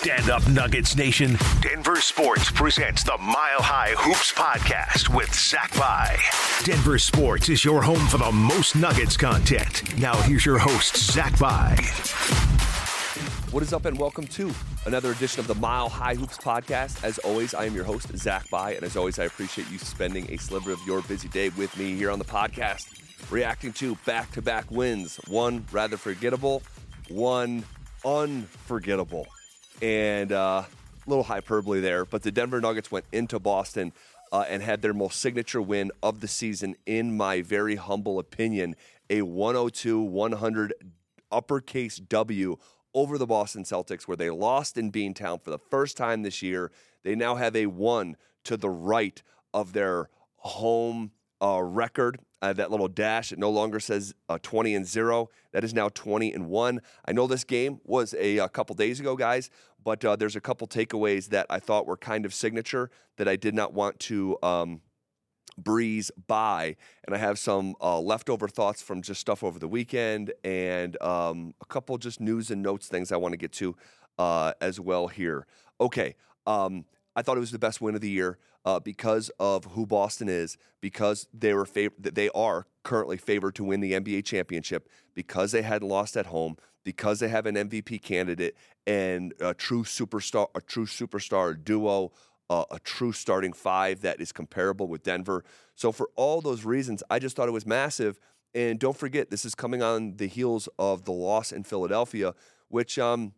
Stand up, Nuggets Nation. Denver Sports presents the Mile High Hoops podcast with Zach Bye. Denver Sports is your home for the most Nuggets content. Now, here's your host, Zach Bye. What is up, and welcome to another edition of the Mile High Hoops podcast. As always, I am your host, Zach Bye, and as always, I appreciate you spending a sliver of your busy day with me here on the podcast, reacting to back to back wins. One rather forgettable, one unforgettable. And uh, a little hyperbole there, but the Denver Nuggets went into Boston uh, and had their most signature win of the season, in my very humble opinion, a 102 100 uppercase W over the Boston Celtics, where they lost in Beantown for the first time this year. They now have a one to the right of their home uh, record. That little dash, it no longer says uh, 20 and 0. That is now 20 and 1. I know this game was a, a couple days ago, guys, but uh, there's a couple takeaways that I thought were kind of signature that I did not want to. Um, breeze by. And I have some uh, leftover thoughts from just stuff over the weekend and um, a couple just news and notes things I want to get to uh, as well here. Okay. Um, I thought it was the best win of the year uh, because of who Boston is, because they were fav- they are currently favored to win the NBA championship, because they hadn't lost at home, because they have an MVP candidate and a true superstar, a true superstar duo uh, a true starting five that is comparable with Denver. So, for all those reasons, I just thought it was massive. And don't forget, this is coming on the heels of the loss in Philadelphia, which, um,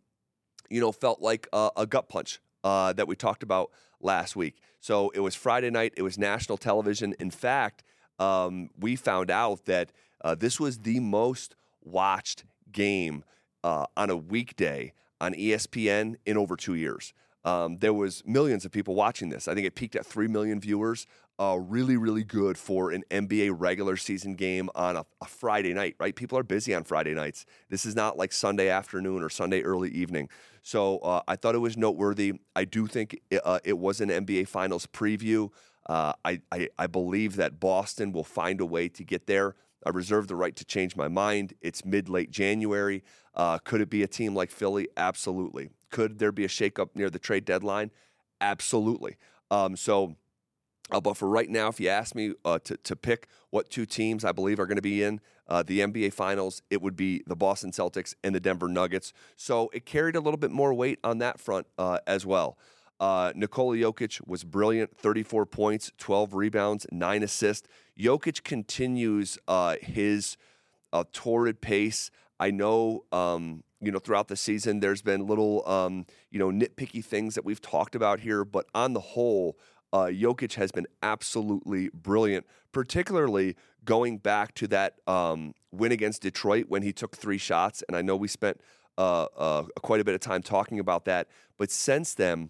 you know, felt like a, a gut punch uh, that we talked about last week. So it was Friday night, it was national television. In fact, um, we found out that uh, this was the most watched game uh, on a weekday on ESPN in over two years. Um, there was millions of people watching this. I think it peaked at three million viewers. Uh, really, really good for an NBA regular season game on a, a, Friday night. Right? People are busy on Friday nights. This is not like Sunday afternoon or Sunday early evening. So uh, I thought it was noteworthy. I do think it, uh, it was an NBA Finals preview. Uh, I, I, I believe that Boston will find a way to get there. I reserve the right to change my mind. It's mid late January. Uh, could it be a team like Philly? Absolutely. Could there be a shakeup near the trade deadline? Absolutely. Um, so, uh, but for right now, if you ask me uh, to, to pick what two teams I believe are going to be in uh, the NBA Finals, it would be the Boston Celtics and the Denver Nuggets. So it carried a little bit more weight on that front uh, as well. Uh, Nikola Jokic was brilliant 34 points, 12 rebounds, nine assists. Jokic continues uh, his torrid pace. I know um, you know, throughout the season, there's been little, um, you know, nitpicky things that we've talked about here, but on the whole, uh, Jokic has been absolutely brilliant, particularly going back to that um, win against Detroit when he took three shots. And I know we spent uh, uh, quite a bit of time talking about that. But since then,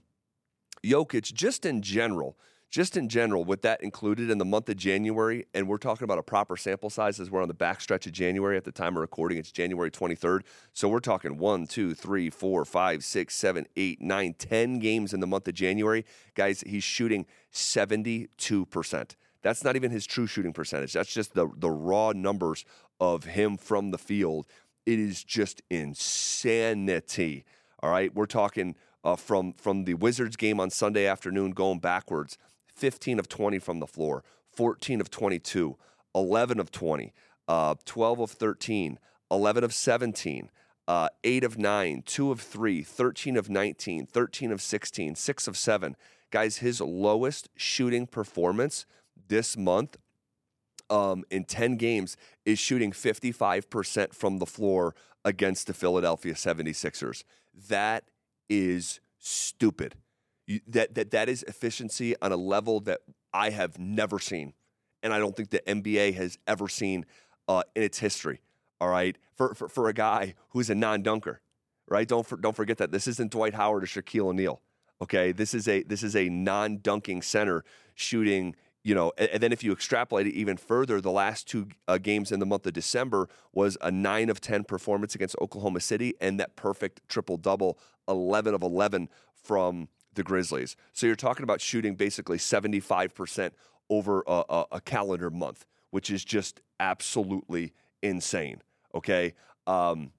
Jokic, just in general, just in general, with that included in the month of January, and we're talking about a proper sample size as we're on the backstretch of January at the time of recording, it's January 23rd. So we're talking one, two, three, four, five, six, seven, eight, nine, ten games in the month of January. Guys, he's shooting 72%. That's not even his true shooting percentage. That's just the, the raw numbers of him from the field. It is just insanity. All right. We're talking uh, from, from the Wizards game on Sunday afternoon going backwards. 15 of 20 from the floor, 14 of 22, 11 of 20, uh, 12 of 13, 11 of 17, uh, 8 of 9, 2 of 3, 13 of 19, 13 of 16, 6 of 7. Guys, his lowest shooting performance this month um, in 10 games is shooting 55% from the floor against the Philadelphia 76ers. That is stupid. You, that that that is efficiency on a level that I have never seen, and I don't think the NBA has ever seen uh, in its history. All right, for, for for a guy who's a non-dunker, right? Don't for, don't forget that this isn't Dwight Howard or Shaquille O'Neal. Okay, this is a this is a non-dunking center shooting. You know, and, then if you extrapolate it even further, the last two uh, games in the month of December was a nine of ten performance against Oklahoma City, and that perfect triple double, eleven of eleven from the Grizzlies. So you're talking about shooting basically 75% over a, a, a calendar month, which is just absolutely insane. Okay. Um,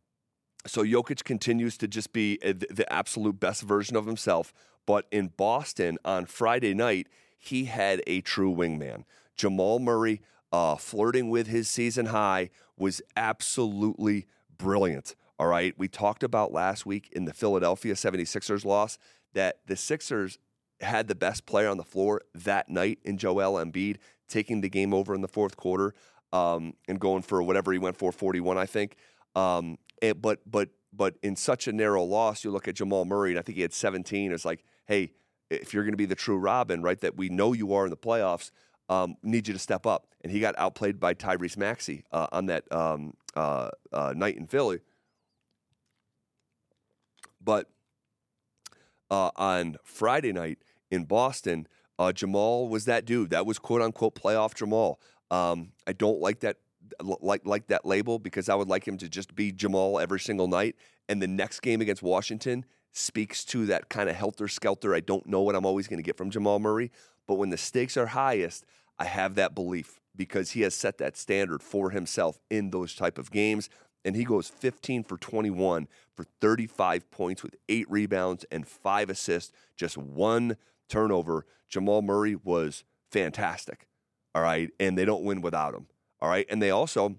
so Jokic continues to just be the absolute best version of himself. But in Boston on Friday night, he had a true wingman. Jamal Murray, uh, flirting with his season high, was absolutely brilliant. All right. We talked about last week in the Philadelphia 76ers loss that the Sixers had the best player on the floor that night in Joel Embiid, taking the game over in the fourth quarter um, and going for whatever he went for, 41, I think. Um, and, but but but in such a narrow loss, you look at Jamal Murray, and I think he had 17. It's like, hey, if you're going to be the true Robin, right, that we know you are in the playoffs, um, need you to step up. And he got outplayed by Tyrese Maxey uh, on that um, uh, uh, night in Philly. But uh, on Friday night in Boston, uh, Jamal was that dude. That was quote unquote playoff Jamal. Um, I don't like that like like that label because I would like him to just be Jamal every single night. And the next game against Washington speaks to that kind of helter skelter. I don't know what I'm always going to get from Jamal Murray, but when the stakes are highest, I have that belief because he has set that standard for himself in those type of games. And he goes 15 for 21 for 35 points with eight rebounds and five assists, just one turnover. Jamal Murray was fantastic. All right. And they don't win without him. All right. And they also, I'm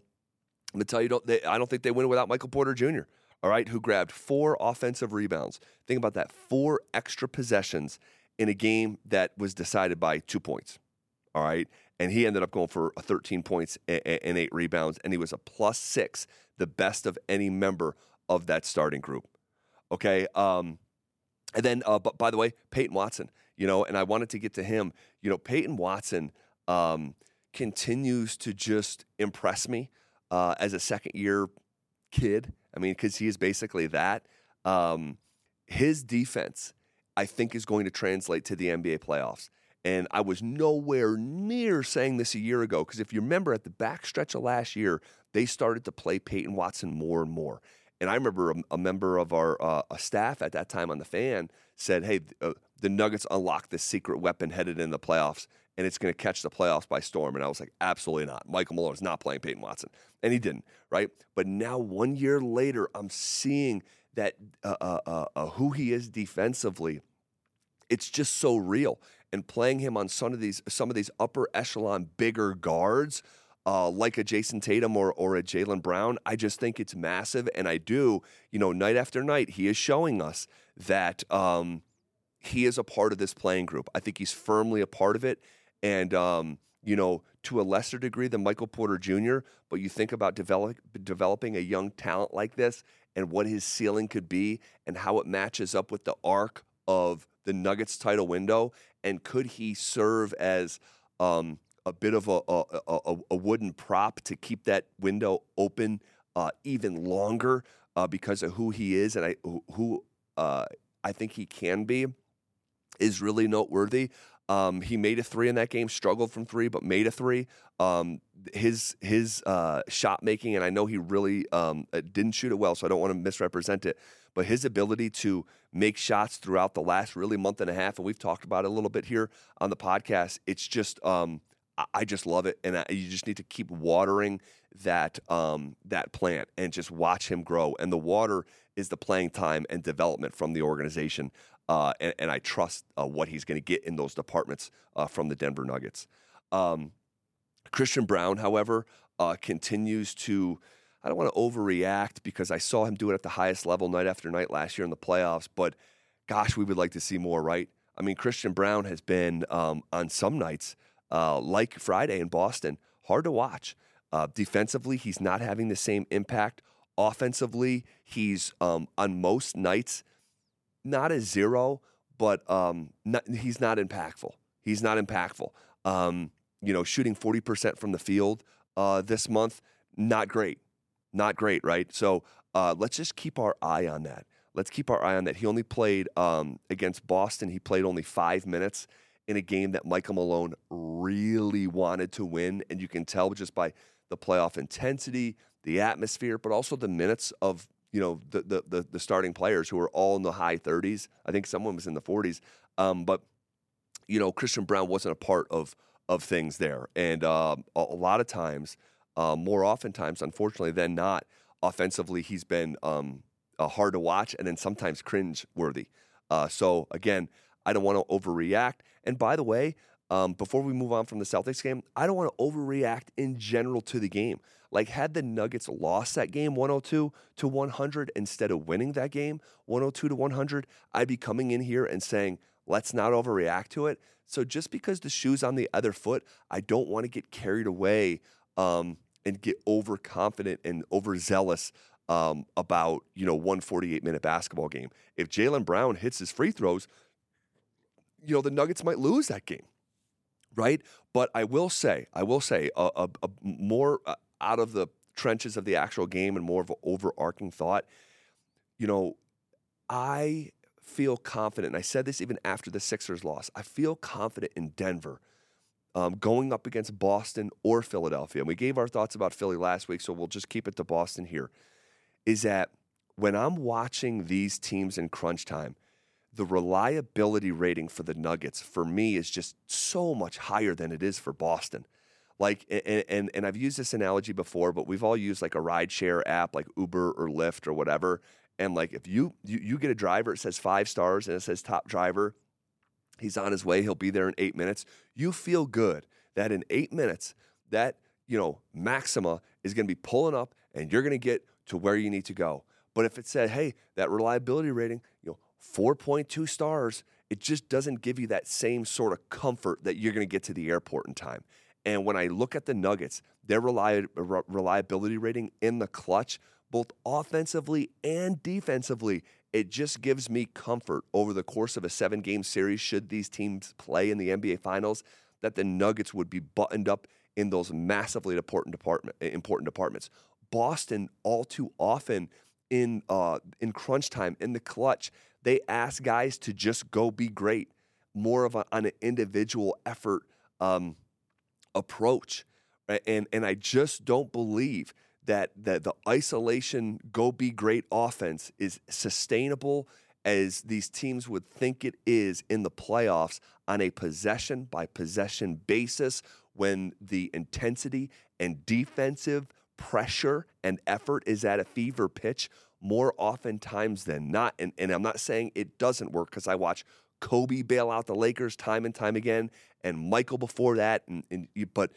going to tell you, don't, they, I don't think they win without Michael Porter Jr., all right, who grabbed four offensive rebounds. Think about that four extra possessions in a game that was decided by two points. All right. And he ended up going for 13 points and eight rebounds. And he was a plus six, the best of any member of that starting group. Okay. Um, and then, uh, but by the way, Peyton Watson, you know, and I wanted to get to him. You know, Peyton Watson um, continues to just impress me uh, as a second year kid. I mean, because he is basically that. Um, his defense, I think, is going to translate to the NBA playoffs. And I was nowhere near saying this a year ago because if you remember at the back stretch of last year, they started to play Peyton Watson more and more. And I remember a, a member of our uh, staff at that time on the fan said, "Hey, uh, the Nuggets unlocked this secret weapon headed in the playoffs, and it's going to catch the playoffs by storm." And I was like, "Absolutely not. Michael Malone is not playing Peyton Watson," and he didn't. Right? But now, one year later, I'm seeing that uh, uh, uh, uh who he is defensively. It's just so real, and playing him on some of these some of these upper echelon bigger guards uh, like a Jayson Tatum or, or a Jaylen Brown. I just think it's massive. And I do, you know, night after night, he is showing us that um, he is a part of this playing group. I think he's firmly a part of it. And, um, you know, to a lesser degree than Michael Porter Jr., but you think about develop, developing a young talent like this and what his ceiling could be and how it matches up with the arc of the Nuggets title window. And could he serve as um, a bit of a, a, a, a wooden prop to keep that window open uh, even longer uh, because of who he is and I, who uh, I think he can be is really noteworthy. Um, he made a three in that game, struggled from three, but made a three. Um, his his uh, shot making, and I know he really um, uh, didn't shoot it well, so I don't want to misrepresent it. But his ability to make shots throughout the last really month and a half, and we've talked about it a little bit here on the podcast. It's just um, I just love it, and I, you just need to keep watering that um, that plant and just watch him grow. And the water is the playing time and development from the organization, uh, and, and, I trust uh, what he's going to get in those departments uh, from the Denver Nuggets. Um, Christian Braun, however, uh, continues to. I don't want to overreact because I saw him do it at the highest level night after night last year in the playoffs, but gosh, we would like to see more, right? I mean, Christian Braun has been um, on some nights uh, like Friday in Boston, hard to watch. Uh, defensively, he's not having the same impact. Offensively, he's um, on most nights not a zero, but um, not, he's not impactful. He's not impactful. Um, you know, shooting 40% from the field uh, this month, not great. Not great, right? So uh, let's just keep our eye on that. Let's keep our eye on that. He only played um, against Boston, he played only five minutes in a game that Michael Malone really wanted to win. And you can tell just by the playoff intensity, the atmosphere, but also the minutes of you know the the the, the starting players who are all in the high 30s. I think someone was in the 40s. Um, but you know Christian Braun wasn't a part of of things there, and a, a, lot of times, uh, more oftentimes, unfortunately than not, offensively he's been um, uh, hard to watch and then sometimes cringe worthy. Uh, so again, I don't want to overreact. And by the way, um, before we move on from the Celtics game, I don't want to overreact in general to the game. Like, had the Nuggets lost that game 102 to 100 instead of winning that game 102 to 100, I'd be coming in here and saying, let's not overreact to it. So, just because the shoe's on the other foot, I don't want to get carried away um, and get overconfident and overzealous um, about, you know, one 48 minute basketball game. If Jaylen Brown hits his free throws, you know, the Nuggets might lose that game right? But I will say, I will say, a, a, a more uh, out of the trenches of the actual game and more of an overarching thought. You know, I feel confident, and I said this even after the Sixers loss. I feel confident in Denver. Um, going up against Boston or Philadelphia. And we gave our thoughts about Philly last week, so we'll just keep it to Boston here. Is that when I'm watching these teams in crunch time, the reliability rating for the Nuggets for me is just so much higher than it is for Boston. Like and, and and I've used this analogy before, but we've all used like a rideshare app like Uber or Lyft or whatever. And like if you, you you get a driver, it says five stars and it says top driver, he's on his way, he'll be there in eight minutes. You feel good that in eight minutes, that you know, Maxima is gonna be pulling up and you're gonna get to where you need to go. But if it said, hey, that reliability rating, you know, 4.2 stars, it just doesn't give you that same sort of comfort that you're going to get to the airport in time. And when I look at the Nuggets, their reliability rating in the clutch, both offensively and defensively, it just gives me comfort over the course of a seven game series, should these teams play in the NBA Finals, that the Nuggets would be buttoned up in those massively important, department, important departments. Boston, all too often in, uh, in crunch time, in the clutch, they ask guys to just go be great, more of a, an individual effort um, approach. And, and I just don't believe that, that the isolation go be great offense is sustainable as these teams would think it is in the playoffs on a possession by possession basis when the intensity and defensive pressure and effort is at a fever pitch more oftentimes than not. And, and I'm not saying it doesn't work because I watch Kobe bail out the Lakers time and time again, and Michael before that. And, and but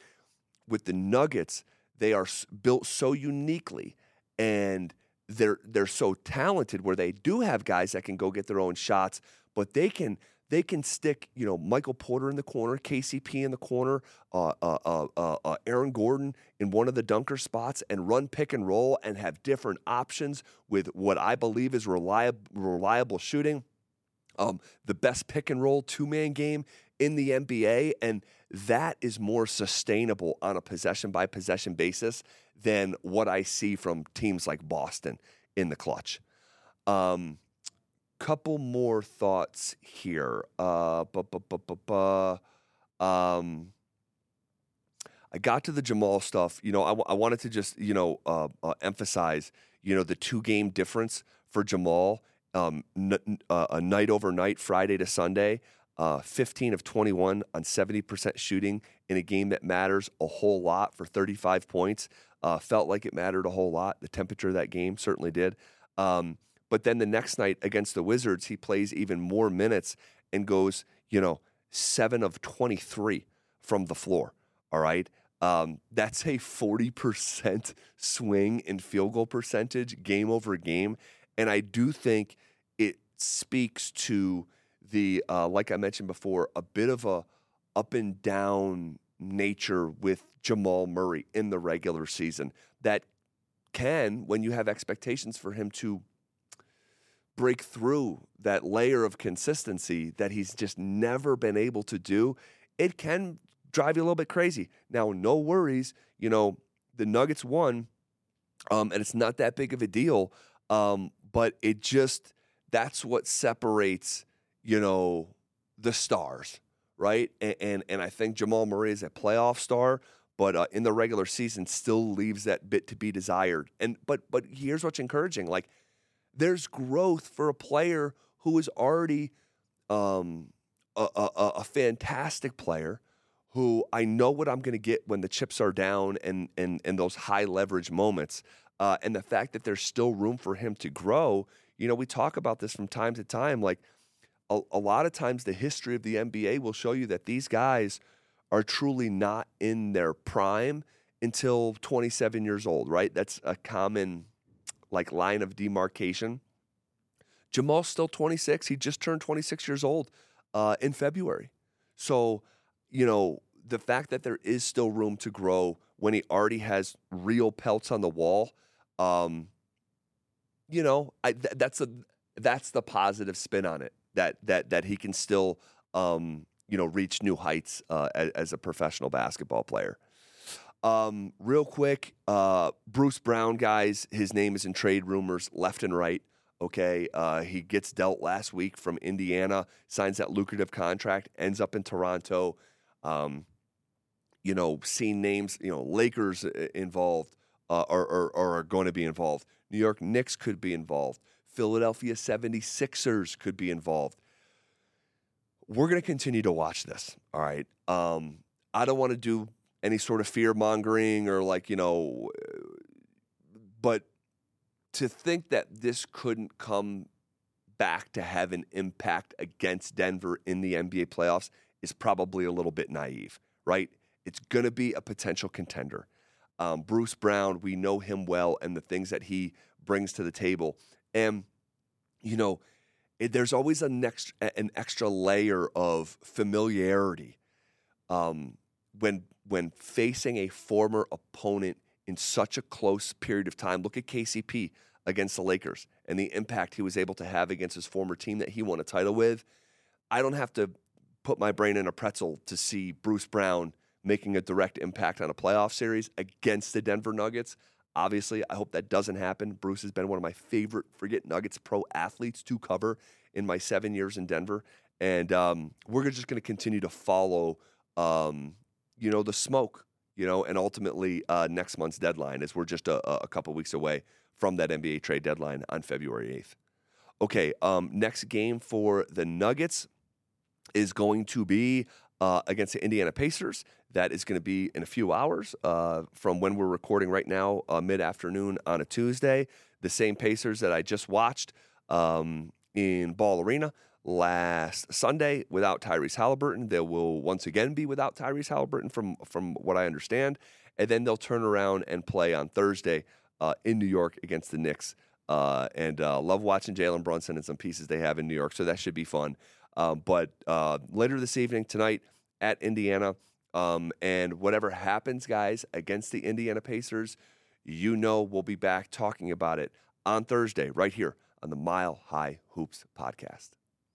with the Nuggets, they are built so uniquely, and they're they're so talented where they do have guys that can go get their own shots, but they can they can stick, you know, Michael Porter in the corner, KCP in the corner, uh, uh, uh, uh, uh Aaron Gordon in one of the dunker spots, and run pick and roll and have different options with what I believe is reliable, reliable shooting. Um, the best pick and roll two man game in the NBA, and that is more sustainable on a possession by possession basis than what I see from teams like Boston in the clutch. Um, couple more thoughts here. Uh, um, I got to the Jamal stuff. You know, I, w- I wanted to just you know uh, uh, emphasize you know the two game difference for Jamal. Um, n- uh, a night over night, Friday to Sunday. Uh, 15 of 21 on 70% shooting in a game that matters a whole lot for 35 points. Uh, felt like it mattered a whole lot. The temperature of that game certainly did. Um, but then the next night against the Wizards, he plays even more minutes and goes, you know, seven of 23 from the floor. All right. Um, that's a 40% swing in field goal percentage game over game. And I do think it speaks to the, uh, like I mentioned before, a bit of a up and down nature with Jamal Murray in the regular season that can, when you have expectations for him to break through that layer of consistency that he's just never been able to do, it can drive you a little bit crazy. Now, no worries, you know, the Nuggets won, um, and it's not that big of a deal, um, but it just, that's what separates, you know, the stars, right? And, and, and I think Jamal Murray is a playoff star, but uh, in the regular season still leaves that bit to be desired. And but but here's what's encouraging: like there's growth for a player who is already um, a, a, a, fantastic player who I know what I'm going to get when the chips are down and, and, and those high leverage moments. uh, and the fact that there's still room for him to grow. You know, we talk about this from time to time. Like a, a lot of times, the history of the NBA will show you that these guys are truly not in their prime until 27 years old, right? That's a common like line of demarcation. Jamal's still 26. He just turned 26 years old uh, in February. So, you know, the fact that there is still room to grow when he already has real pelts on the wall, um, you know, I, th- that's a that's the positive spin on it. That that that he can still, um, you know, reach new heights uh, as, as, a professional basketball player. Um, real quick, uh, Bruce Brown, guys, his name is in trade rumors left and right. Okay, uh, he gets dealt last week from Indiana, signs that lucrative contract, ends up in Toronto. Um, you know, seeing names, you know, Lakers uh, involved uh, are, are, are going to be involved. New York Knicks could be involved. Philadelphia 76ers could be involved. We're going to continue to watch this. All right. Um, I don't want to do any sort of fear mongering or like, you know, but to think that this couldn't come back to have an impact against Denver in the NBA playoffs is probably a little bit naive, right? It's going to be a potential contender. Um, Bruce Brown, we know him well and the things that he brings to the table. And, you know, it, there's always a next, an extra layer of familiarity um, when when facing a former opponent in such a close period of time. Look at KCP against the Lakers and the impact he was able to have against his former team that he won a title with. I don't have to put my brain in a pretzel to see Bruce Brown making a direct impact on a playoff series against the Denver Nuggets. Obviously, I hope that doesn't happen. Bruce has been one of my favorite forget Nuggets pro athletes to cover in my seven years in Denver. And um, we're just going to continue to follow um, you know, the smoke, you know, and ultimately uh, next month's deadline is we're just a, a couple weeks away from that NBA trade deadline on February 8th. Okay, um, next game for the Nuggets is going to be uh, against the Indiana Pacers. That is going to be in a few hours uh, from when we're recording right now, uh, mid afternoon on a Tuesday. The same Pacers that I just watched um, in Ball Arena last Sunday without Tyrese Halliburton. They will once again be without Tyrese Halliburton, from from what I understand, and then they'll turn around and play on Thursday uh, in New York against the Knicks. Uh, and uh, love watching Jalen Brunson and some pieces they have in New York, so that should be fun. Um, but uh, later this evening, tonight at Indiana, um, and whatever happens, guys, against the Indiana Pacers, you know we'll be back talking about it on Thursday right here on the Mile High Hoops podcast.